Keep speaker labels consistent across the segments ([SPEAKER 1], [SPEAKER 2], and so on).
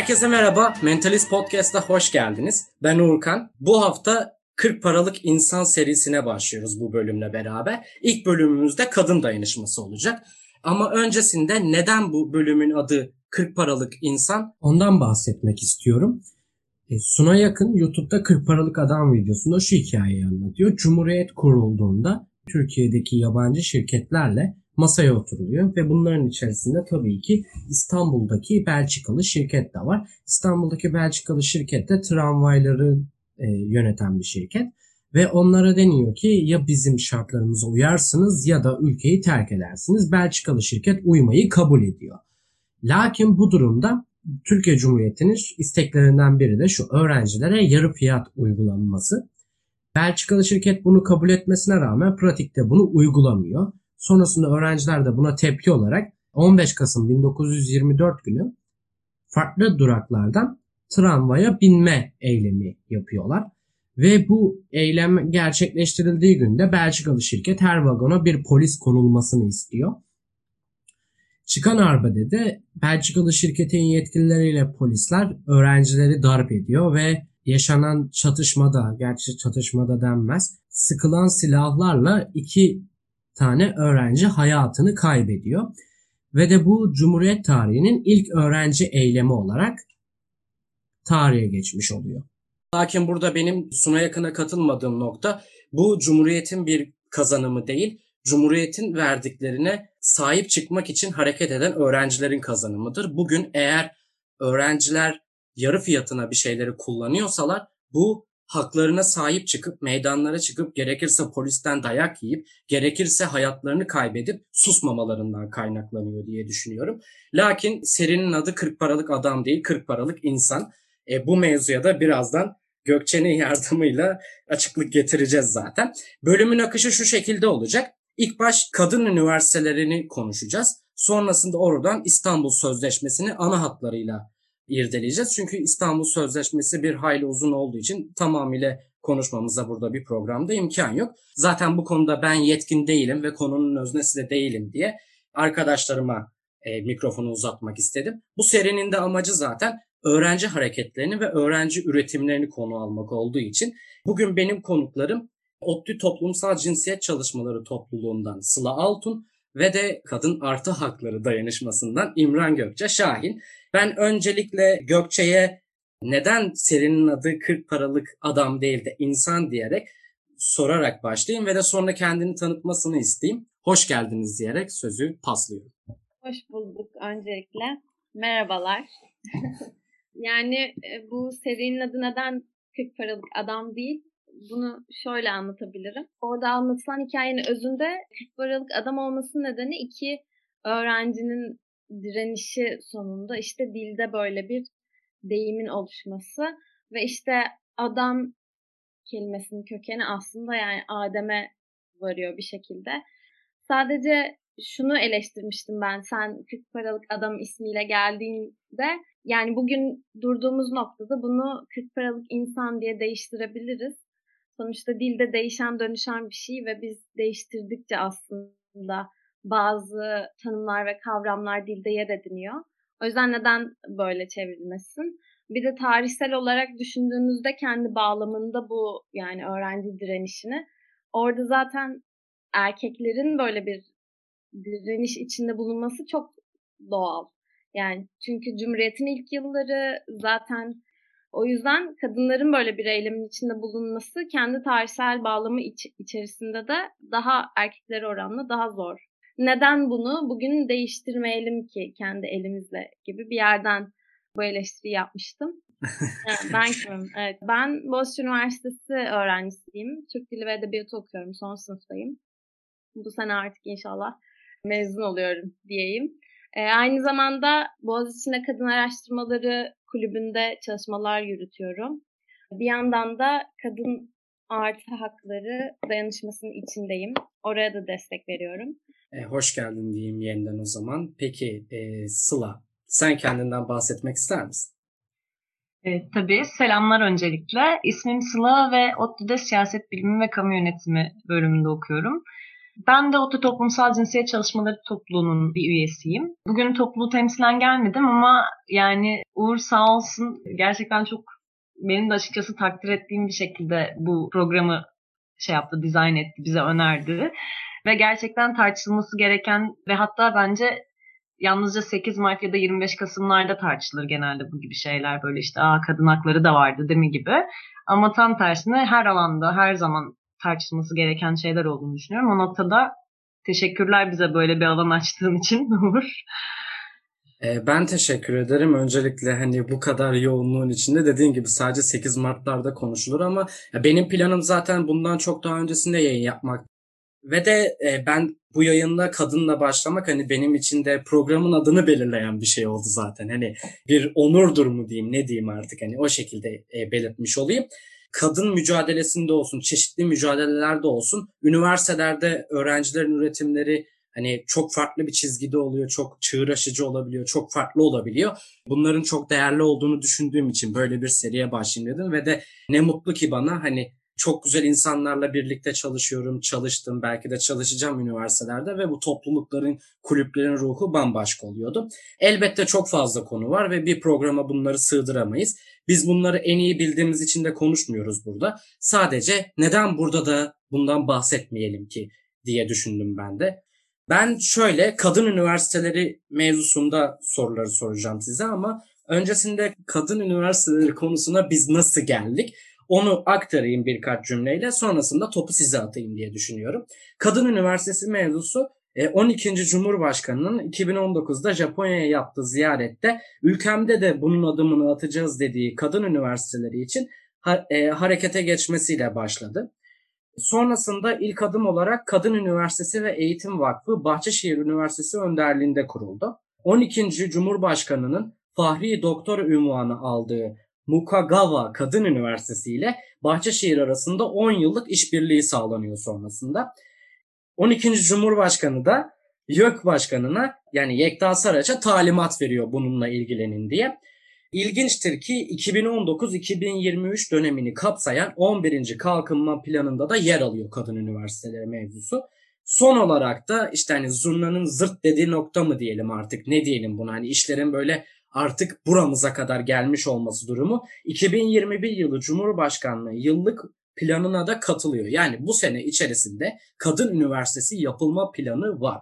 [SPEAKER 1] Herkese merhaba. Mentalist Podcast'a hoş geldiniz. Ben Uğurkan. Bu hafta 40 paralık insan serisine başlıyoruz bu bölümle beraber. İlk bölümümüzde kadın dayanışması olacak. Ama öncesinde neden bu bölümün adı 40 paralık insan?
[SPEAKER 2] Ondan bahsetmek istiyorum. E, Suna yakın YouTube'da 40 paralık adam videosunda şu hikayeyi anlatıyor. Cumhuriyet kurulduğunda Türkiye'deki yabancı şirketlerle masaya oturuluyor ve bunların içerisinde tabii ki İstanbul'daki Belçikalı şirket de var. İstanbul'daki Belçikalı şirket de tramvayları e, yöneten bir şirket ve onlara deniyor ki ya bizim şartlarımıza uyarsınız ya da ülkeyi terk edersiniz. Belçikalı şirket uymayı kabul ediyor. Lakin bu durumda Türkiye Cumhuriyeti'nin isteklerinden biri de şu öğrencilere yarı fiyat uygulanması. Belçikalı şirket bunu kabul etmesine rağmen pratikte bunu uygulamıyor. Sonrasında öğrenciler de buna tepki olarak 15 Kasım 1924 günü farklı duraklardan tramvaya binme eylemi yapıyorlar. Ve bu eylem gerçekleştirildiği günde Belçikalı şirket her vagona bir polis konulmasını istiyor. Çıkan arbede de Belçikalı şirketin yetkilileriyle polisler öğrencileri darp ediyor ve yaşanan çatışmada, gerçi çatışmada denmez, sıkılan silahlarla iki tane öğrenci hayatını kaybediyor. Ve de bu Cumhuriyet tarihinin ilk öğrenci eylemi olarak tarihe geçmiş oluyor.
[SPEAKER 1] Lakin burada benim Suna Yakın'a katılmadığım nokta bu Cumhuriyet'in bir kazanımı değil, Cumhuriyet'in verdiklerine sahip çıkmak için hareket eden öğrencilerin kazanımıdır. Bugün eğer öğrenciler yarı fiyatına bir şeyleri kullanıyorsalar bu haklarına sahip çıkıp meydanlara çıkıp gerekirse polisten dayak yiyip gerekirse hayatlarını kaybedip susmamalarından kaynaklanıyor diye düşünüyorum. Lakin serinin adı 40 paralık adam değil 40 paralık insan. E, bu mevzuya da birazdan Gökçe'nin yardımıyla açıklık getireceğiz zaten. Bölümün akışı şu şekilde olacak. İlk baş kadın üniversitelerini konuşacağız. Sonrasında oradan İstanbul Sözleşmesi'ni ana hatlarıyla irdeleyeceğiz. Çünkü İstanbul Sözleşmesi bir hayli uzun olduğu için tamamıyla konuşmamıza burada bir programda imkan yok. Zaten bu konuda ben yetkin değilim ve konunun öznesi de değilim diye arkadaşlarıma e, mikrofonu uzatmak istedim. Bu serinin de amacı zaten öğrenci hareketlerini ve öğrenci üretimlerini konu almak olduğu için bugün benim konuklarım ODTÜ Toplumsal Cinsiyet Çalışmaları Topluluğundan Sıla Altun ve de Kadın Artı Hakları Dayanışması'ndan İmran Gökçe Şahin. Ben öncelikle Gökçe'ye neden serinin adı 40 paralık adam değil de insan diyerek sorarak başlayayım ve de sonra kendini tanıtmasını isteyeyim. Hoş geldiniz diyerek sözü paslıyorum.
[SPEAKER 3] Hoş bulduk öncelikle. Merhabalar. yani e, bu serinin adı neden 40 paralık adam değil? Bunu şöyle anlatabilirim. Orada anlatılan hikayenin özünde 40 paralık adam olması nedeni iki öğrencinin direnişi sonunda işte dilde böyle bir deyimin oluşması ve işte adam kelimesinin kökeni aslında yani Adem'e varıyor bir şekilde. Sadece şunu eleştirmiştim ben sen 40 paralık adam ismiyle geldiğinde yani bugün durduğumuz noktada bunu 40 paralık insan diye değiştirebiliriz. Sonuçta dilde değişen dönüşen bir şey ve biz değiştirdikçe aslında bazı tanımlar ve kavramlar dilde yer ediniyor. O yüzden neden böyle çevrilmesin? Bir de tarihsel olarak düşündüğümüzde kendi bağlamında bu yani öğrenci direnişini orada zaten erkeklerin böyle bir direniş içinde bulunması çok doğal. Yani çünkü Cumhuriyet'in ilk yılları zaten o yüzden kadınların böyle bir eylemin içinde bulunması kendi tarihsel bağlamı iç, içerisinde de daha erkekler oranla daha zor neden bunu bugün değiştirmeyelim ki kendi elimizle gibi bir yerden bu eleştiri yapmıştım. evet, ben kimim? Evet, ben Boğaziçi Üniversitesi öğrencisiyim. Türk Dili ve Edebiyatı okuyorum. Son sınıftayım. Bu sene artık inşallah mezun oluyorum diyeyim. E, aynı zamanda Boğaziçi'nde Kadın Araştırmaları Kulübü'nde çalışmalar yürütüyorum. Bir yandan da kadın artı hakları dayanışmasının içindeyim. Oraya da destek veriyorum.
[SPEAKER 1] E, hoş geldin diyeyim yeniden o zaman. Peki e, Sıla, sen kendinden bahsetmek ister misin?
[SPEAKER 4] E, tabii. Selamlar öncelikle. İsmim Sıla ve ODTÜ'de Siyaset Bilimi ve Kamu Yönetimi bölümünde okuyorum. Ben de OTA Toplumsal Cinsiyet Çalışmaları Topluluğu'nun bir üyesiyim. Bugün topluluğu temsilen gelmedim ama yani Uğur sağ olsun gerçekten çok benim de açıkçası takdir ettiğim bir şekilde bu programı şey yaptı, dizayn etti, bize önerdi. Ve gerçekten tartışılması gereken ve hatta bence yalnızca 8 Mart ya da 25 Kasımlarda tartışılır genelde bu gibi şeyler. Böyle işte Aa, kadın hakları da vardı değil mi gibi. Ama tam tersine her alanda her zaman tartışılması gereken şeyler olduğunu düşünüyorum. O noktada teşekkürler bize böyle bir alan açtığın için Uğur.
[SPEAKER 1] Ee, ben teşekkür ederim. Öncelikle hani bu kadar yoğunluğun içinde dediğin gibi sadece 8 Mart'larda konuşulur ama benim planım zaten bundan çok daha öncesinde yayın yapmak. Ve de e, ben bu yayınla kadınla başlamak hani benim için de programın adını belirleyen bir şey oldu zaten. Hani bir onurdur mu diyeyim ne diyeyim artık hani o şekilde e, belirtmiş olayım kadın mücadelesinde olsun, çeşitli mücadelelerde olsun, üniversitelerde öğrencilerin üretimleri hani çok farklı bir çizgide oluyor, çok çığıraşıcı olabiliyor, çok farklı olabiliyor. Bunların çok değerli olduğunu düşündüğüm için böyle bir seriye başlayayım dedim ve de ne mutlu ki bana hani çok güzel insanlarla birlikte çalışıyorum, çalıştım, belki de çalışacağım üniversitelerde ve bu toplulukların, kulüplerin ruhu bambaşka oluyordu. Elbette çok fazla konu var ve bir programa bunları sığdıramayız. Biz bunları en iyi bildiğimiz için de konuşmuyoruz burada. Sadece neden burada da bundan bahsetmeyelim ki diye düşündüm ben de. Ben şöyle kadın üniversiteleri mevzusunda soruları soracağım size ama öncesinde kadın üniversiteleri konusuna biz nasıl geldik? Onu aktarayım birkaç cümleyle sonrasında topu size atayım diye düşünüyorum. Kadın Üniversitesi mevzusu 12. E, Cumhurbaşkanı'nın 2019'da Japonya'ya yaptığı ziyarette ülkemde de bunun adımını atacağız dediği kadın üniversiteleri için e, harekete geçmesiyle başladı. Sonrasında ilk adım olarak Kadın Üniversitesi ve Eğitim Vakfı Bahçeşehir Üniversitesi önderliğinde kuruldu. 12. Cumhurbaşkanı'nın Fahri Doktor ünvanı aldığı Mukagawa Kadın Üniversitesi ile Bahçeşehir arasında 10 yıllık işbirliği sağlanıyor sonrasında. 12. Cumhurbaşkanı da YÖK Başkanı'na yani Yekta Saraç'a talimat veriyor bununla ilgilenin diye. İlginçtir ki 2019-2023 dönemini kapsayan 11. kalkınma planında da yer alıyor kadın üniversiteleri mevzusu. Son olarak da işte hani zurnanın zırt dediği nokta mı diyelim artık ne diyelim buna hani işlerin böyle artık buramıza kadar gelmiş olması durumu 2021 yılı Cumhurbaşkanlığı yıllık planına da katılıyor. Yani bu sene içerisinde kadın üniversitesi yapılma planı var.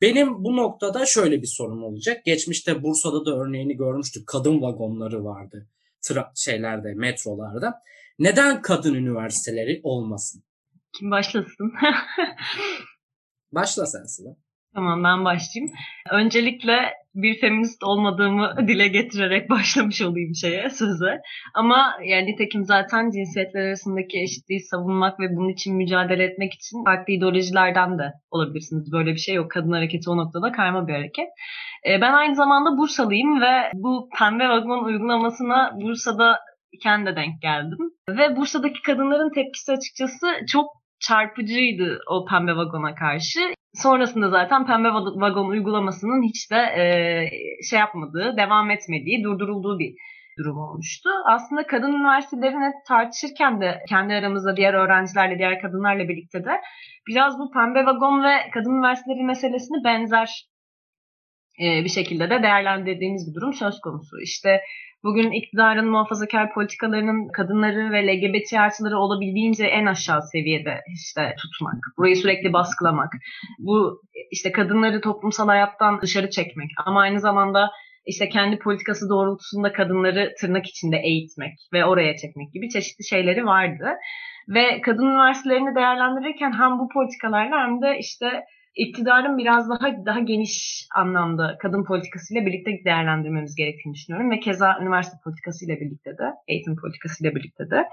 [SPEAKER 1] Benim bu noktada şöyle bir sorun olacak. Geçmişte Bursa'da da örneğini görmüştük. Kadın vagonları vardı. Tra şeylerde, metrolarda. Neden kadın üniversiteleri olmasın?
[SPEAKER 4] Kim başlasın?
[SPEAKER 1] Başla sen Sıla.
[SPEAKER 4] Tamam ben başlayayım. Öncelikle bir feminist olmadığımı dile getirerek başlamış olayım şeye, söze. Ama yani nitekim zaten cinsiyetler arasındaki eşitliği savunmak ve bunun için mücadele etmek için farklı ideolojilerden de olabilirsiniz. Böyle bir şey yok. Kadın hareketi o noktada karma bir hareket. Ee, ben aynı zamanda Bursalıyım ve bu pembe vagon uygulamasına Bursa'da iken de denk geldim. Ve Bursa'daki kadınların tepkisi açıkçası çok çarpıcıydı o pembe vagona karşı. Sonrasında zaten pembe vagon uygulamasının hiç de e, şey yapmadığı, devam etmediği, durdurulduğu bir durum olmuştu. Aslında kadın üniversitelerini tartışırken de kendi aramızda diğer öğrencilerle, diğer kadınlarla birlikte de biraz bu pembe vagon ve kadın üniversiteleri meselesini benzer e, bir şekilde de değerlendirdiğimiz bir durum söz konusu. İşte bugün iktidarın muhafazakar politikalarının kadınları ve LGBT artıları olabildiğince en aşağı seviyede işte tutmak, burayı sürekli baskılamak, bu işte kadınları toplumsal hayattan dışarı çekmek ama aynı zamanda işte kendi politikası doğrultusunda kadınları tırnak içinde eğitmek ve oraya çekmek gibi çeşitli şeyleri vardı. Ve kadın üniversitelerini değerlendirirken hem bu politikalarla hem de işte iktidarın biraz daha daha geniş anlamda kadın politikasıyla birlikte değerlendirmemiz gerektiğini düşünüyorum ve keza üniversite politikasıyla birlikte de, eğitim politikasıyla birlikte de.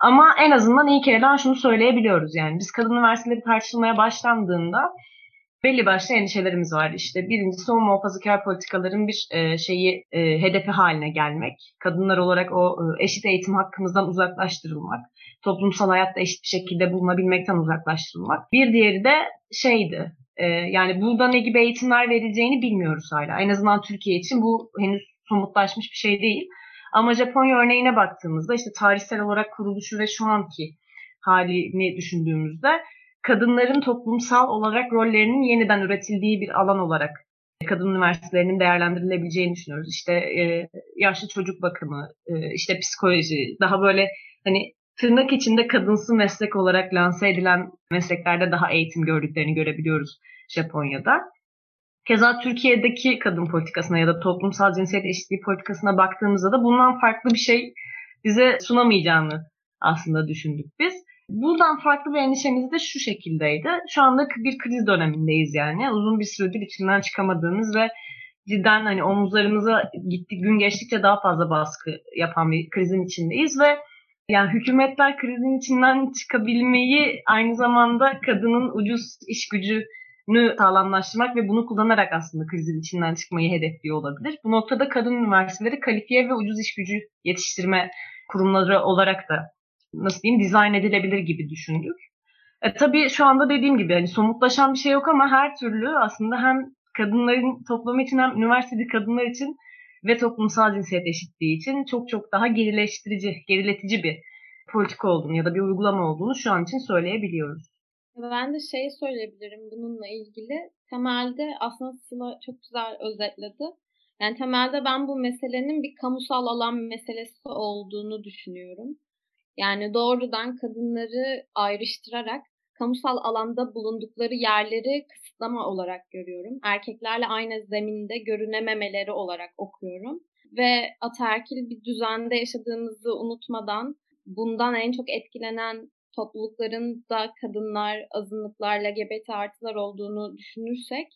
[SPEAKER 4] Ama en azından iyi kereden şunu söyleyebiliyoruz yani biz kadın üniversiteleri tartışılmaya başlandığında belli başlı endişelerimiz var. İşte birincisi o muhafazakar politikaların bir e, şeyi e, hedefi haline gelmek. Kadınlar olarak o e, eşit eğitim hakkımızdan uzaklaştırılmak. Toplumsal hayatta eşit bir şekilde bulunabilmekten uzaklaştırılmak. Bir diğeri de şeydi e, yani burada ne gibi eğitimler verileceğini bilmiyoruz hala. En azından Türkiye için bu henüz somutlaşmış bir şey değil. Ama Japonya örneğine baktığımızda işte tarihsel olarak kuruluşu ve şu anki halini düşündüğümüzde kadınların toplumsal olarak rollerinin yeniden üretildiği bir alan olarak kadın üniversitelerinin değerlendirilebileceğini düşünüyoruz. İşte e, yaşlı çocuk bakımı, e, işte psikoloji, daha böyle hani tırnak içinde kadınsı meslek olarak lanse edilen mesleklerde daha eğitim gördüklerini görebiliyoruz Japonya'da. Keza Türkiye'deki kadın politikasına ya da toplumsal cinsiyet eşitliği politikasına baktığımızda da bundan farklı bir şey bize sunamayacağını aslında düşündük biz. Buradan farklı bir endişemiz de şu şekildeydi. Şu anda bir kriz dönemindeyiz yani. Uzun bir süredir içinden çıkamadığımız ve cidden hani omuzlarımıza gitti gün geçtikçe daha fazla baskı yapan bir krizin içindeyiz ve yani hükümetler krizin içinden çıkabilmeyi aynı zamanda kadının ucuz iş gücünü sağlamlaştırmak ve bunu kullanarak aslında krizin içinden çıkmayı hedefliyor olabilir. Bu noktada kadın üniversiteleri kalifiye ve ucuz iş gücü yetiştirme kurumları olarak da nasıl diyeyim dizayn edilebilir gibi düşündük. E, tabii şu anda dediğim gibi hani somutlaşan bir şey yok ama her türlü aslında hem kadınların toplamı için hem üniversitede kadınlar için ve toplumsal cinsiyet eşitliği için çok çok daha gerileştirici, geriletici bir politika olduğunu ya da bir uygulama olduğunu şu an için söyleyebiliyoruz.
[SPEAKER 3] Ben de şey söyleyebilirim bununla ilgili. Temelde aslında Sıla çok güzel özetledi. Yani temelde ben bu meselenin bir kamusal alan meselesi olduğunu düşünüyorum. Yani doğrudan kadınları ayrıştırarak kamusal alanda bulundukları yerleri kısıtlama olarak görüyorum. Erkeklerle aynı zeminde görünememeleri olarak okuyorum. Ve ataerkil bir düzende yaşadığımızı unutmadan bundan en çok etkilenen toplulukların da kadınlar, azınlıklar, LGBT artılar olduğunu düşünürsek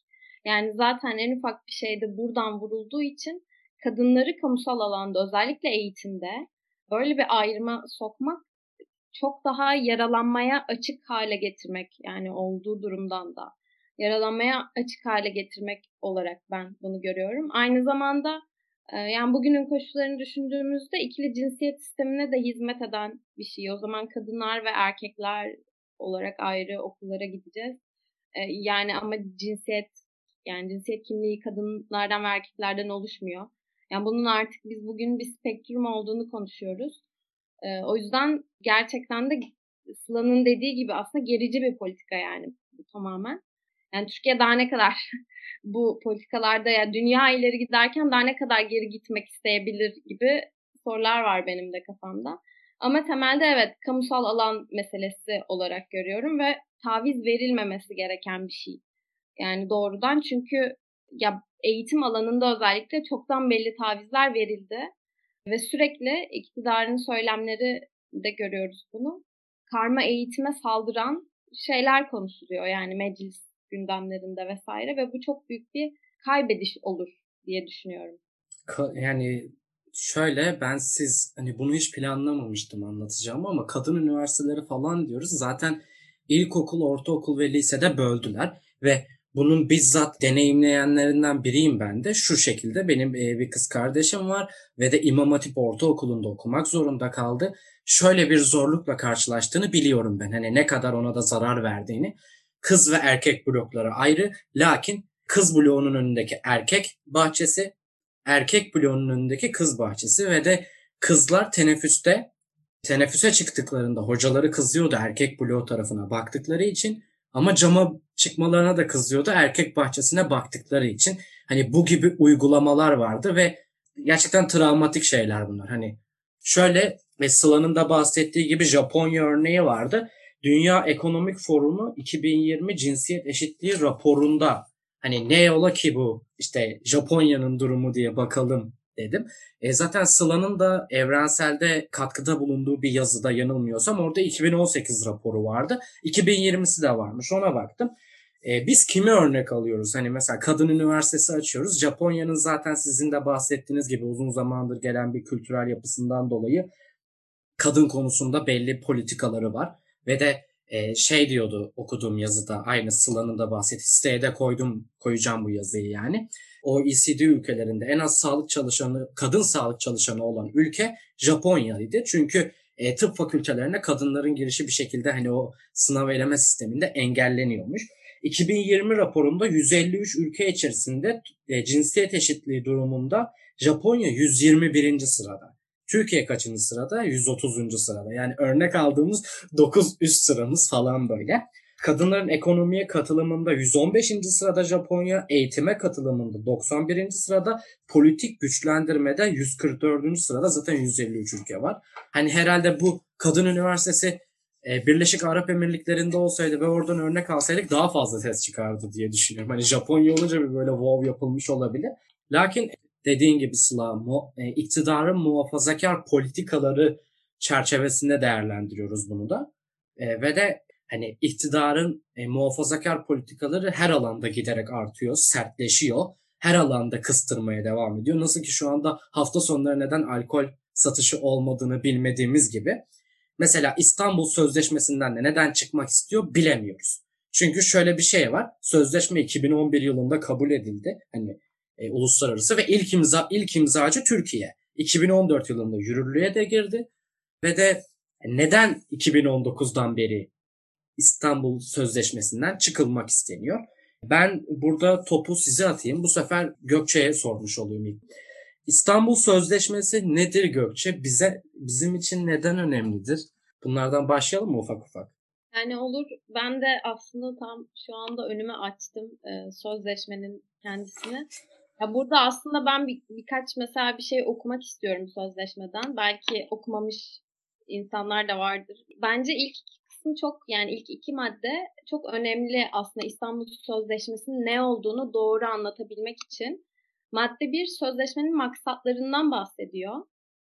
[SPEAKER 3] yani zaten en ufak bir şeyde buradan vurulduğu için kadınları kamusal alanda özellikle eğitimde böyle bir ayrıma sokmak çok daha yaralanmaya açık hale getirmek yani olduğu durumdan da yaralanmaya açık hale getirmek olarak ben bunu görüyorum. Aynı zamanda e, yani bugünün koşullarını düşündüğümüzde ikili cinsiyet sistemine de hizmet eden bir şey. O zaman kadınlar ve erkekler olarak ayrı okullara gideceğiz. E, yani ama cinsiyet yani cinsiyet kimliği kadınlardan ve erkeklerden oluşmuyor. Yani bunun artık biz bugün bir spektrum olduğunu konuşuyoruz. E, o yüzden gerçekten de Sıla'nın dediği gibi aslında gerici bir politika yani bu tamamen. Yani Türkiye daha ne kadar bu politikalarda ya yani dünya ileri giderken daha ne kadar geri gitmek isteyebilir gibi sorular var benim de kafamda. Ama temelde evet kamusal alan meselesi olarak görüyorum ve taviz verilmemesi gereken bir şey. Yani doğrudan çünkü ya eğitim alanında özellikle çoktan belli tavizler verildi ve sürekli iktidarın söylemleri de görüyoruz bunu. Karma eğitime saldıran şeyler konuşuluyor yani meclis gündemlerinde vesaire ve bu çok büyük bir kaybediş olur diye düşünüyorum.
[SPEAKER 1] Yani şöyle ben siz hani bunu hiç planlamamıştım anlatacağım ama kadın üniversiteleri falan diyoruz. Zaten ilkokul, ortaokul ve lisede böldüler ve bunun bizzat deneyimleyenlerinden biriyim ben de. Şu şekilde benim e, bir kız kardeşim var ve de İmam Hatip Ortaokulu'nda okumak zorunda kaldı. Şöyle bir zorlukla karşılaştığını biliyorum ben. Hani ne kadar ona da zarar verdiğini. Kız ve erkek blokları ayrı. Lakin kız bloğunun önündeki erkek bahçesi, erkek bloğunun önündeki kız bahçesi ve de kızlar teneffüste teneffüse çıktıklarında hocaları kızıyordu erkek bloğu tarafına baktıkları için ama cama çıkmalarına da kızıyordu erkek bahçesine baktıkları için. Hani bu gibi uygulamalar vardı ve gerçekten travmatik şeyler bunlar. Hani şöyle ve Sıla'nın da bahsettiği gibi Japonya örneği vardı. Dünya Ekonomik Forumu 2020 cinsiyet eşitliği raporunda hani ne ola ki bu işte Japonya'nın durumu diye bakalım dedim. E zaten Sıla'nın da evrenselde katkıda bulunduğu bir yazıda yanılmıyorsam orada 2018 raporu vardı. 2020'si de varmış ona baktım. E, biz kimi örnek alıyoruz? Hani mesela kadın üniversitesi açıyoruz. Japonya'nın zaten sizin de bahsettiğiniz gibi uzun zamandır gelen bir kültürel yapısından dolayı kadın konusunda belli politikaları var. Ve de e, şey diyordu okuduğum yazıda aynı Sıla'nın da bahsettiği siteye de koydum koyacağım bu yazıyı yani. OECD ülkelerinde en az sağlık çalışanı, kadın sağlık çalışanı olan ülke Japonya'ydı. Çünkü e, tıp fakültelerine kadınların girişi bir şekilde hani o sınav eleme sisteminde engelleniyormuş. 2020 raporunda 153 ülke içerisinde e, cinsiyet eşitliği durumunda Japonya 121. sırada. Türkiye kaçıncı sırada? 130. sırada. Yani örnek aldığımız 9 üst sıramız falan böyle. Kadınların ekonomiye katılımında 115. sırada Japonya, eğitime katılımında 91. sırada, politik güçlendirmede 144. sırada zaten 153 ülke var. Hani herhalde bu kadın üniversitesi e, Birleşik Arap Emirlikleri'nde olsaydı ve oradan örnek alsaydık daha fazla ses çıkardı diye düşünüyorum. Hani Japonya olunca bir böyle wow yapılmış olabilir. Lakin dediğin gibi Sıla, mu, e, iktidarın muhafazakar politikaları çerçevesinde değerlendiriyoruz bunu da. E, ve de hani iktidarın e, muhafazakar politikaları her alanda giderek artıyor, sertleşiyor. Her alanda kıstırmaya devam ediyor. Nasıl ki şu anda hafta sonları neden alkol satışı olmadığını bilmediğimiz gibi. Mesela İstanbul Sözleşmesi'nden de neden çıkmak istiyor bilemiyoruz. Çünkü şöyle bir şey var. Sözleşme 2011 yılında kabul edildi. Hani e, uluslararası ve ilk imza ilk imzacı Türkiye. 2014 yılında yürürlüğe de girdi ve de neden 2019'dan beri İstanbul Sözleşmesi'nden çıkılmak isteniyor? Ben burada topu size atayım. Bu sefer Gökçe'ye sormuş olayım. İstanbul Sözleşmesi nedir Gökçe? Bize bizim için neden önemlidir? Bunlardan başlayalım mı ufak ufak?
[SPEAKER 3] Yani olur. Ben de aslında tam şu anda önüme açtım e, sözleşmenin kendisini. Ya burada aslında ben bir, birkaç mesela bir şey okumak istiyorum sözleşmeden. Belki okumamış insanlar da vardır. Bence ilk kısmı çok yani ilk iki madde çok önemli aslında İstanbul Sözleşmesi'nin ne olduğunu doğru anlatabilmek için. Madde 1 sözleşmenin maksatlarından bahsediyor.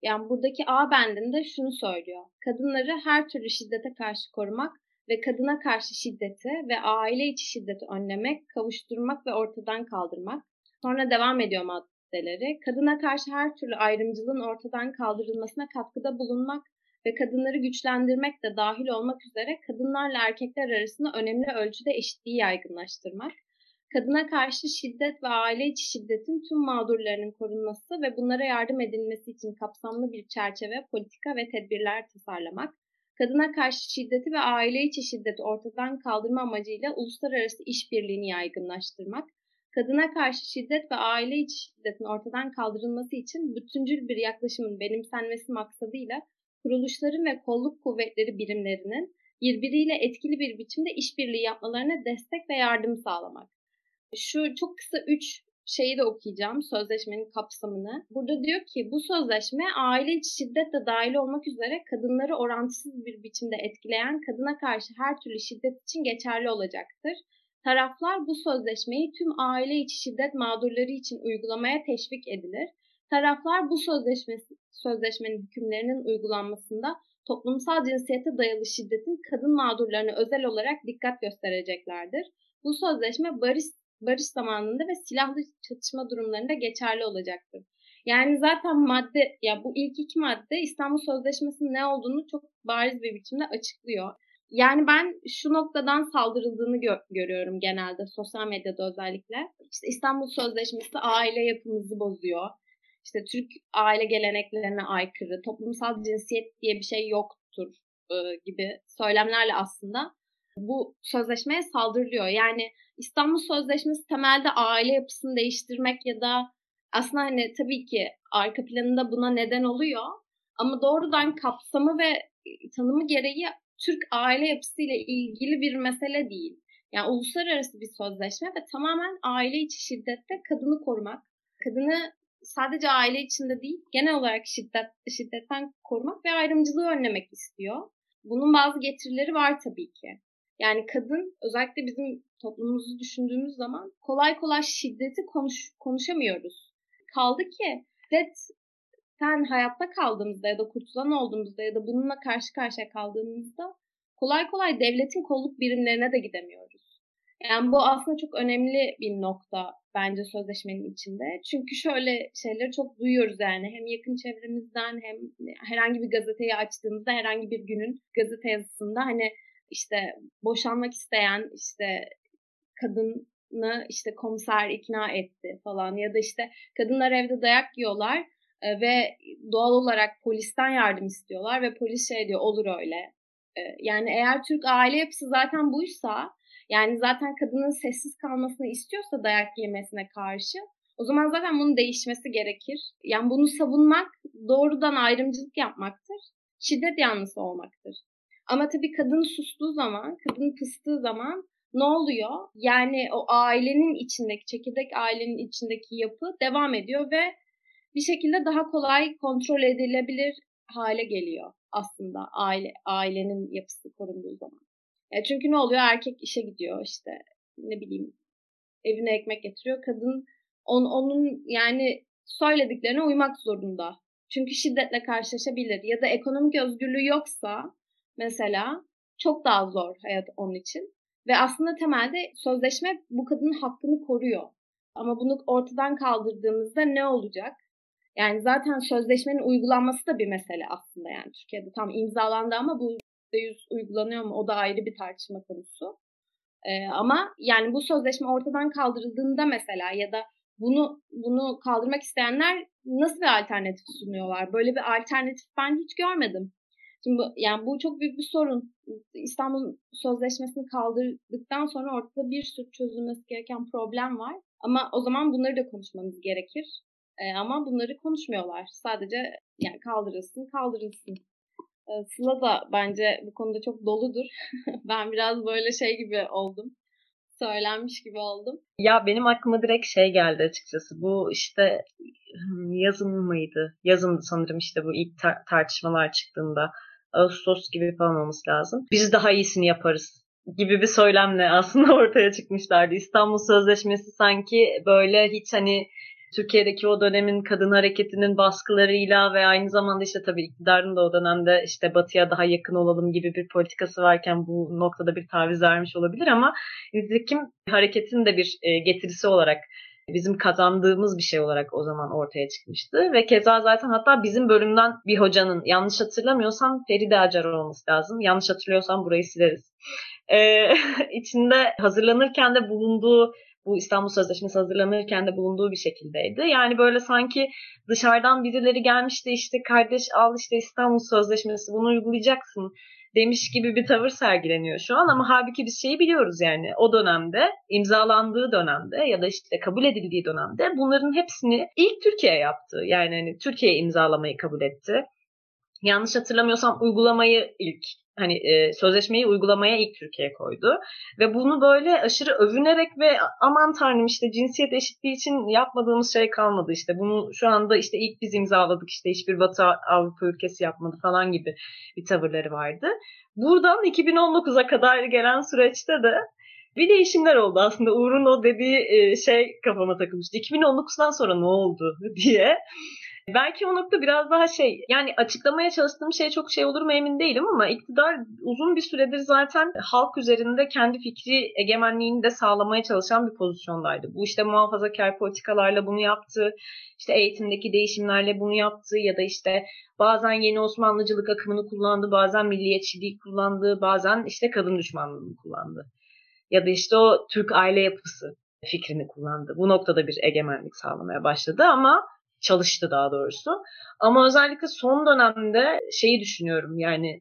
[SPEAKER 3] Yani buradaki A bendinde şunu söylüyor. Kadınları her türlü şiddete karşı korumak ve kadına karşı şiddeti ve aile içi şiddeti önlemek, kavuşturmak ve ortadan kaldırmak. Sonra devam ediyor maddeleri. Kadına karşı her türlü ayrımcılığın ortadan kaldırılmasına katkıda bulunmak ve kadınları güçlendirmek de dahil olmak üzere kadınlarla erkekler arasında önemli ölçüde eşitliği yaygınlaştırmak kadına karşı şiddet ve aile içi şiddetin tüm mağdurlarının korunması ve bunlara yardım edilmesi için kapsamlı bir çerçeve, politika ve tedbirler tasarlamak, kadına karşı şiddeti ve aile içi şiddeti ortadan kaldırma amacıyla uluslararası işbirliğini yaygınlaştırmak, kadına karşı şiddet ve aile içi şiddetin ortadan kaldırılması için bütüncül bir yaklaşımın benimsenmesi maksadıyla kuruluşların ve kolluk kuvvetleri birimlerinin birbiriyle etkili bir biçimde işbirliği yapmalarına destek ve yardım sağlamak. Şu çok kısa üç şeyi de okuyacağım sözleşmenin kapsamını. Burada diyor ki bu sözleşme aile içi şiddet de dahil olmak üzere kadınları orantısız bir biçimde etkileyen kadına karşı her türlü şiddet için geçerli olacaktır. Taraflar bu sözleşmeyi tüm aile içi şiddet mağdurları için uygulamaya teşvik edilir. Taraflar bu sözleşme, sözleşmenin hükümlerinin uygulanmasında toplumsal cinsiyete dayalı şiddetin kadın mağdurlarına özel olarak dikkat göstereceklerdir. Bu sözleşme barış barış zamanında ve silahlı çatışma durumlarında geçerli olacaktır. Yani zaten madde, ya bu ilk iki madde İstanbul Sözleşmesi'nin ne olduğunu çok bariz bir biçimde açıklıyor. Yani ben şu noktadan saldırıldığını gö- görüyorum genelde sosyal medyada özellikle. İşte İstanbul Sözleşmesi aile yapımızı bozuyor. İşte Türk aile geleneklerine aykırı, toplumsal cinsiyet diye bir şey yoktur e, gibi söylemlerle aslında bu sözleşmeye saldırılıyor. Yani İstanbul Sözleşmesi temelde aile yapısını değiştirmek ya da aslında hani tabii ki arka planında buna neden oluyor. Ama doğrudan kapsamı ve tanımı gereği Türk aile yapısıyla ilgili bir mesele değil. Yani uluslararası bir sözleşme ve tamamen aile içi şiddette kadını korumak, kadını sadece aile içinde değil, genel olarak şiddet şiddetten korumak ve ayrımcılığı önlemek istiyor. Bunun bazı getirileri var tabii ki. Yani kadın özellikle bizim toplumumuzu düşündüğümüz zaman kolay kolay şiddeti konuş, konuşamıyoruz. Kaldı ki şiddetten hayatta kaldığımızda ya da kurtulan olduğumuzda ya da bununla karşı karşıya kaldığımızda kolay kolay devletin kolluk birimlerine de gidemiyoruz. Yani bu aslında çok önemli bir nokta bence sözleşmenin içinde. Çünkü şöyle şeyleri çok duyuyoruz yani hem yakın çevremizden hem herhangi bir gazeteyi açtığımızda herhangi bir günün gazete yazısında hani işte boşanmak isteyen işte kadını işte komiser ikna etti falan ya da işte kadınlar evde dayak yiyorlar e, ve doğal olarak polisten yardım istiyorlar ve polis şey diyor olur öyle. E, yani eğer Türk aile yapısı zaten buysa yani zaten kadının sessiz kalmasını istiyorsa dayak yemesine karşı o zaman zaten bunun değişmesi gerekir. Yani bunu savunmak doğrudan ayrımcılık yapmaktır. Şiddet yanlısı olmaktır. Ama tabii kadın sustuğu zaman, kadın pıstığı zaman ne oluyor? Yani o ailenin içindeki, çekirdek ailenin içindeki yapı devam ediyor ve bir şekilde daha kolay kontrol edilebilir hale geliyor aslında aile ailenin yapısı korunduğu zaman. Ya çünkü ne oluyor? Erkek işe gidiyor işte ne bileyim evine ekmek getiriyor. Kadın on, onun yani söylediklerine uymak zorunda. Çünkü şiddetle karşılaşabilir ya da ekonomik özgürlüğü yoksa mesela çok daha zor hayat onun için. Ve aslında temelde sözleşme bu kadının hakkını koruyor. Ama bunu ortadan kaldırdığımızda ne olacak? Yani zaten sözleşmenin uygulanması da bir mesele aslında yani Türkiye'de tam imzalandı ama bu %100 uygulanıyor mu o da ayrı bir tartışma konusu. Ee, ama yani bu sözleşme ortadan kaldırıldığında mesela ya da bunu bunu kaldırmak isteyenler nasıl bir alternatif sunuyorlar? Böyle bir alternatif ben hiç görmedim. Şimdi bu, yani bu çok büyük bir sorun. İstanbul Sözleşmesi'ni kaldırdıktan sonra ortada bir sürü çözülmesi gereken problem var. Ama o zaman bunları da konuşmamız gerekir. E, ama bunları konuşmuyorlar. Sadece yani kaldırılsın, kaldırılsın. E, Sıla da bence bu konuda çok doludur. ben biraz böyle şey gibi oldum. Söylenmiş gibi oldum.
[SPEAKER 4] Ya benim aklıma direkt şey geldi açıkçası. Bu işte yazın mıydı? Yazındı sanırım işte bu ilk tar- tartışmalar çıktığında. Ağustos gibi falan lazım. Biz daha iyisini yaparız gibi bir söylemle aslında ortaya çıkmışlardı. İstanbul Sözleşmesi sanki böyle hiç hani Türkiye'deki o dönemin kadın hareketinin baskılarıyla ve aynı zamanda işte tabii iktidarın da o dönemde işte batıya daha yakın olalım gibi bir politikası varken bu noktada bir taviz vermiş olabilir ama nitekim hareketin de bir e, getirisi olarak bizim kazandığımız bir şey olarak o zaman ortaya çıkmıştı. Ve keza zaten hatta bizim bölümden bir hocanın yanlış hatırlamıyorsam Feride Acar olması lazım. Yanlış hatırlıyorsam burayı sileriz. Ee, içinde hazırlanırken de bulunduğu bu İstanbul Sözleşmesi hazırlanırken de bulunduğu bir şekildeydi. Yani böyle sanki dışarıdan birileri gelmişti işte kardeş al işte İstanbul Sözleşmesi bunu uygulayacaksın demiş gibi bir tavır sergileniyor şu an ama halbuki biz şeyi biliyoruz yani o dönemde imzalandığı dönemde ya da işte kabul edildiği dönemde bunların hepsini ilk Türkiye yaptı. Yani hani Türkiye imzalamayı kabul etti. Yanlış hatırlamıyorsam uygulamayı ilk hani e, sözleşmeyi uygulamaya ilk Türkiye koydu. Ve bunu böyle aşırı övünerek ve aman tanrım işte cinsiyet eşitliği için yapmadığımız şey kalmadı işte. Bunu şu anda işte ilk biz imzaladık işte hiçbir Batı Avrupa ülkesi yapmadı falan gibi bir tavırları vardı. Buradan 2019'a kadar gelen süreçte de bir değişimler oldu aslında. Uğur'un o dediği şey kafama takılmıştı. 2019'dan sonra ne oldu diye. Belki o nokta biraz daha şey yani açıklamaya çalıştığım şey çok şey olur mu emin değilim ama iktidar uzun bir süredir zaten halk üzerinde kendi fikri egemenliğini de sağlamaya çalışan bir pozisyondaydı. Bu işte muhafazakar politikalarla bunu yaptı, işte eğitimdeki değişimlerle bunu yaptı ya da işte bazen yeni Osmanlıcılık akımını kullandı, bazen milliyetçiliği kullandı, bazen işte kadın düşmanlığını kullandı. Ya da işte o Türk aile yapısı fikrini kullandı. Bu noktada bir egemenlik sağlamaya başladı ama çalıştı daha doğrusu. Ama özellikle son dönemde şeyi düşünüyorum yani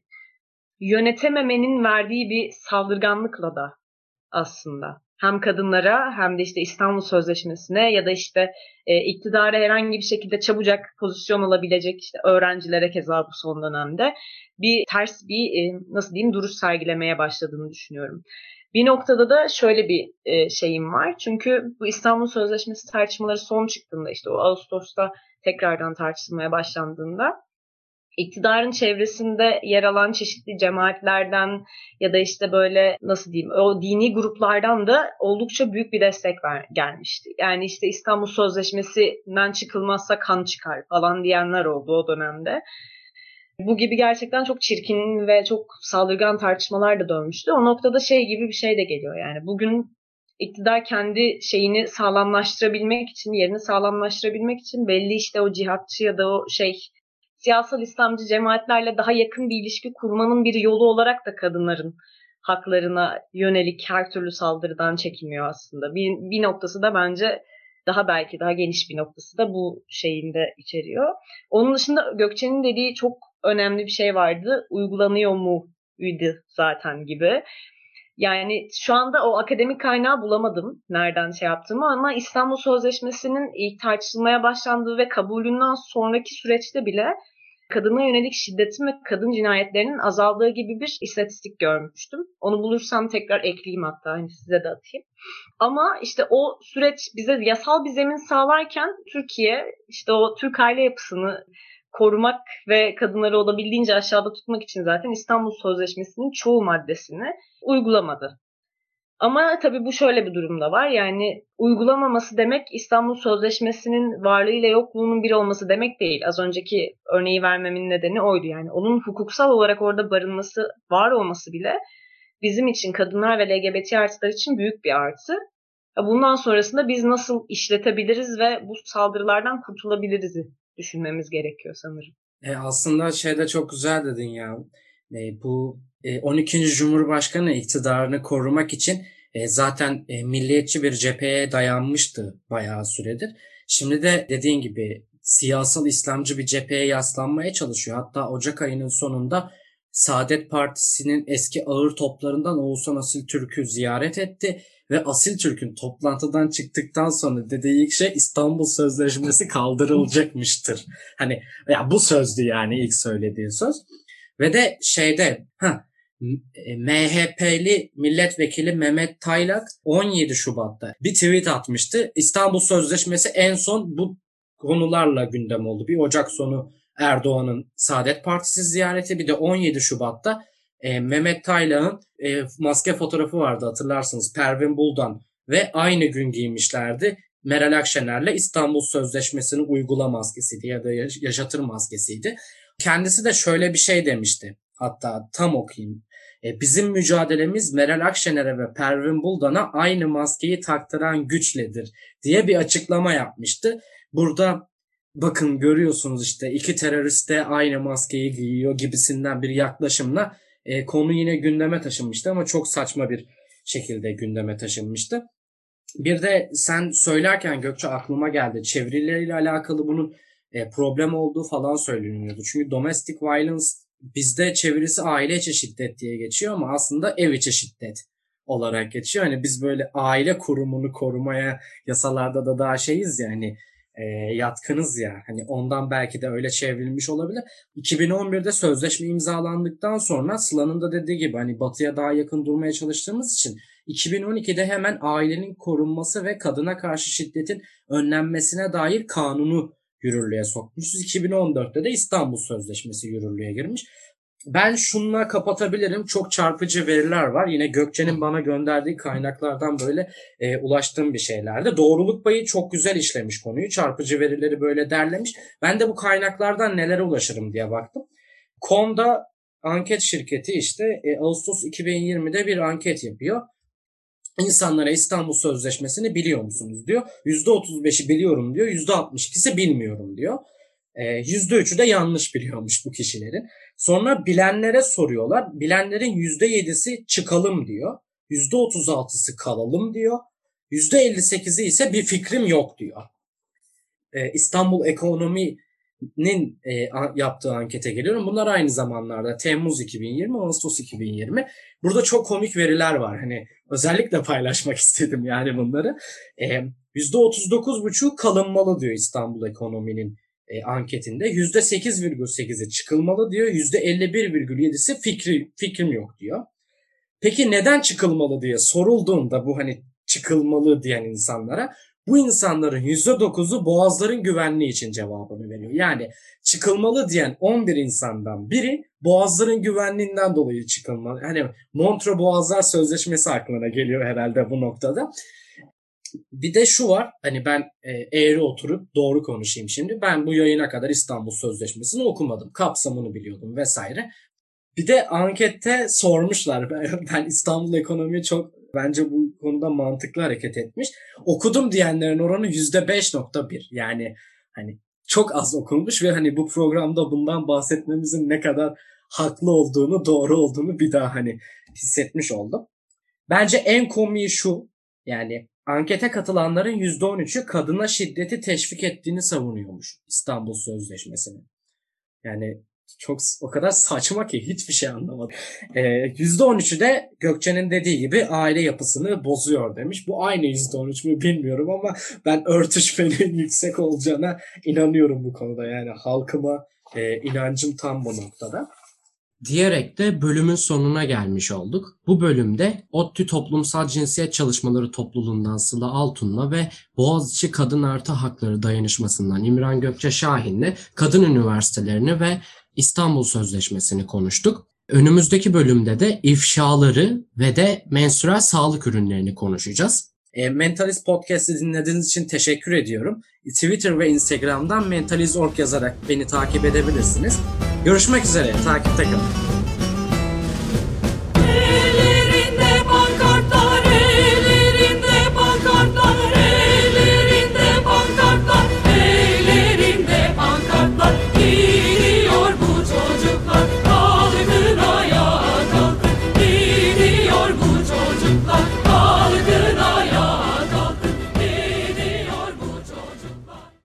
[SPEAKER 4] yönetememenin verdiği bir saldırganlıkla da aslında hem kadınlara hem de işte İstanbul Sözleşmesi'ne ya da işte e, iktidara herhangi bir şekilde çabucak pozisyon alabilecek işte öğrencilere keza bu son dönemde bir ters bir e, nasıl diyeyim duruş sergilemeye başladığını düşünüyorum. Bir noktada da şöyle bir e, şeyim var. Çünkü bu İstanbul Sözleşmesi tartışmaları son çıktığında işte o Ağustos'ta tekrardan tartışılmaya başlandığında iktidarın çevresinde yer alan çeşitli cemaatlerden ya da işte böyle nasıl diyeyim o dini gruplardan da oldukça büyük bir destek ver, gelmişti. Yani işte İstanbul Sözleşmesi'nden çıkılmazsa kan çıkar falan diyenler oldu o dönemde. Bu gibi gerçekten çok çirkin ve çok saldırgan tartışmalar da dönmüştü. O noktada şey gibi bir şey de geliyor yani. Bugün iktidar kendi şeyini sağlamlaştırabilmek için, yerini sağlamlaştırabilmek için belli işte o cihatçı ya da o şey siyasal İslamcı cemaatlerle daha yakın bir ilişki kurmanın bir yolu olarak da kadınların haklarına yönelik her türlü saldırıdan çekiniyor aslında. Bir, bir noktası da bence daha belki daha geniş bir noktası da bu şeyinde içeriyor. Onun dışında Gökçe'nin dediği çok önemli bir şey vardı. Uygulanıyor mu idi zaten gibi. Yani şu anda o akademik kaynağı bulamadım nereden şey yaptığımı ama İstanbul Sözleşmesi'nin ilk tartışılmaya başlandığı ve kabulünden sonraki süreçte bile kadına yönelik şiddetin ve kadın cinayetlerinin azaldığı gibi bir istatistik görmüştüm. Onu bulursam tekrar ekleyeyim hatta hani size de atayım. Ama işte o süreç bize yasal bir zemin sağlarken Türkiye işte o Türk aile yapısını korumak ve kadınları olabildiğince aşağıda tutmak için zaten İstanbul Sözleşmesi'nin çoğu maddesini uygulamadı. Ama tabii bu şöyle bir durumda var. Yani uygulamaması demek İstanbul Sözleşmesi'nin varlığıyla yokluğunun bir olması demek değil. Az önceki örneği vermemin nedeni oydu. Yani onun hukuksal olarak orada barınması, var olması bile bizim için kadınlar ve LGBT artılar için büyük bir artı. Bundan sonrasında biz nasıl işletebiliriz ve bu saldırılardan kurtulabiliriz düşünmemiz gerekiyor sanırım.
[SPEAKER 1] E aslında şey de çok güzel dedin ya. E, bu e, 12. Cumhurbaşkanı iktidarını korumak için e, zaten e, milliyetçi bir cepheye dayanmıştı bayağı süredir. Şimdi de dediğin gibi siyasal İslamcı bir cepheye yaslanmaya çalışıyor. Hatta Ocak ayının sonunda Saadet Partisi'nin eski ağır toplarından Oğuzhan Asil Türk'ü ziyaret etti ve Asil Türk'ün toplantıdan çıktıktan sonra dediği ilk şey İstanbul Sözleşmesi kaldırılacakmıştır. Hani ya bu sözdü yani ilk söylediği söz. Ve de şeyde ha e, MHP'li milletvekili Mehmet Taylak 17 Şubat'ta bir tweet atmıştı. İstanbul Sözleşmesi en son bu konularla gündem oldu. Bir Ocak sonu Erdoğan'ın Saadet Partisi ziyareti bir de 17 Şubat'ta e, Mehmet Taylak'ın e, maske fotoğrafı vardı hatırlarsınız. Pervin Buldan ve aynı gün giymişlerdi. Meral Akşener'le İstanbul Sözleşmesi'ni uygula maskesiydi ya da yaşatır maskesiydi. Kendisi de şöyle bir şey demişti. Hatta tam okuyayım. E, bizim mücadelemiz Meral Akşener'e ve Pervin Buldan'a aynı maskeyi taktıran güçledir diye bir açıklama yapmıştı. Burada bakın görüyorsunuz işte iki terörist de aynı maskeyi giyiyor gibisinden bir yaklaşımla e, konu yine gündeme taşınmıştı ama çok saçma bir şekilde gündeme taşınmıştı. Bir de sen söylerken Gökçe aklıma geldi. Çevirileriyle alakalı bunun e, problem olduğu falan söyleniyordu. Çünkü domestic violence bizde çevirisi aile içi şiddet diye geçiyor ama aslında ev içi şiddet olarak geçiyor. Hani biz böyle aile kurumunu korumaya yasalarda da daha şeyiz ya hani e, yatkınız ya. Hani ondan belki de öyle çevrilmiş olabilir. 2011'de sözleşme imzalandıktan sonra Sıla'nın da dediği gibi hani batıya daha yakın durmaya çalıştığımız için 2012'de hemen ailenin korunması ve kadına karşı şiddetin önlenmesine dair kanunu yürürlüğe sokmuşuz. 2014'te de İstanbul Sözleşmesi yürürlüğe girmiş. Ben şunla kapatabilirim. Çok çarpıcı veriler var. Yine Gökçe'nin bana gönderdiği kaynaklardan böyle e, ulaştığım bir şeylerde. Doğruluk payı çok güzel işlemiş konuyu. Çarpıcı verileri böyle derlemiş. Ben de bu kaynaklardan nelere ulaşırım diye baktım. Konda anket şirketi işte e, Ağustos 2020'de bir anket yapıyor. İnsanlara İstanbul Sözleşmesi'ni biliyor musunuz diyor. %35'i biliyorum diyor. %62'si bilmiyorum diyor. %3'ü de yanlış biliyormuş bu kişilerin. Sonra bilenlere soruyorlar. Bilenlerin %7'si çıkalım diyor. %36'sı kalalım diyor. %58'i ise bir fikrim yok diyor. İstanbul Ekonomi nin e, yaptığı ankete geliyorum. Bunlar aynı zamanlarda Temmuz 2020, Ağustos 2020. Burada çok komik veriler var. Hani özellikle paylaşmak istedim yani bunları. E, %39,5 kalınmalı diyor İstanbul Ekonomi'nin e, anketinde. %8,8'i çıkılmalı diyor. %51,7'si fikri, fikrim yok diyor. Peki neden çıkılmalı diye sorulduğunda bu hani çıkılmalı diyen insanlara bu insanların %9'u boğazların güvenliği için cevabını veriyor. Yani çıkılmalı diyen 11 insandan biri boğazların güvenliğinden dolayı çıkılmalı. Hani Montreux Boğazlar Sözleşmesi aklına geliyor herhalde bu noktada. Bir de şu var hani ben e, eğri oturup doğru konuşayım şimdi. Ben bu yayına kadar İstanbul Sözleşmesi'ni okumadım. Kapsamını biliyordum vesaire. Bir de ankette sormuşlar. Ben İstanbul ekonomiyi çok bence bu konuda mantıklı hareket etmiş. Okudum diyenlerin oranı %5.1. Yani hani çok az okunmuş ve hani bu programda bundan bahsetmemizin ne kadar haklı olduğunu, doğru olduğunu bir daha hani hissetmiş oldum. Bence en komiği şu. Yani ankete katılanların %13'ü kadına şiddeti teşvik ettiğini savunuyormuş İstanbul Sözleşmesi'ni. Yani çok o kadar saçma ki hiçbir şey anlamadım. Ee, %13'ü de Gökçe'nin dediği gibi aile yapısını bozuyor demiş. Bu aynı %13 mü bilmiyorum ama ben örtüşmenin yüksek olacağına inanıyorum bu konuda. Yani halkıma
[SPEAKER 5] E, inancım tam bu noktada.
[SPEAKER 1] Diyerek de bölümün sonuna gelmiş olduk. Bu bölümde ODTÜ Toplumsal Cinsiyet Çalışmaları Topluluğundan Sıla Altun'la ve Boğaziçi Kadın Artı Hakları Dayanışması'ndan İmran Gökçe Şahin'le kadın üniversitelerini ve İstanbul Sözleşmesi'ni konuştuk. Önümüzdeki bölümde de ifşaları ve de menstrual sağlık ürünlerini konuşacağız.
[SPEAKER 5] E, Mentalist Podcast'ı dinlediğiniz için teşekkür ediyorum. Twitter ve Instagram'dan Mentaliz.org yazarak beni takip edebilirsiniz. Görüşmek üzere, takipte kalın.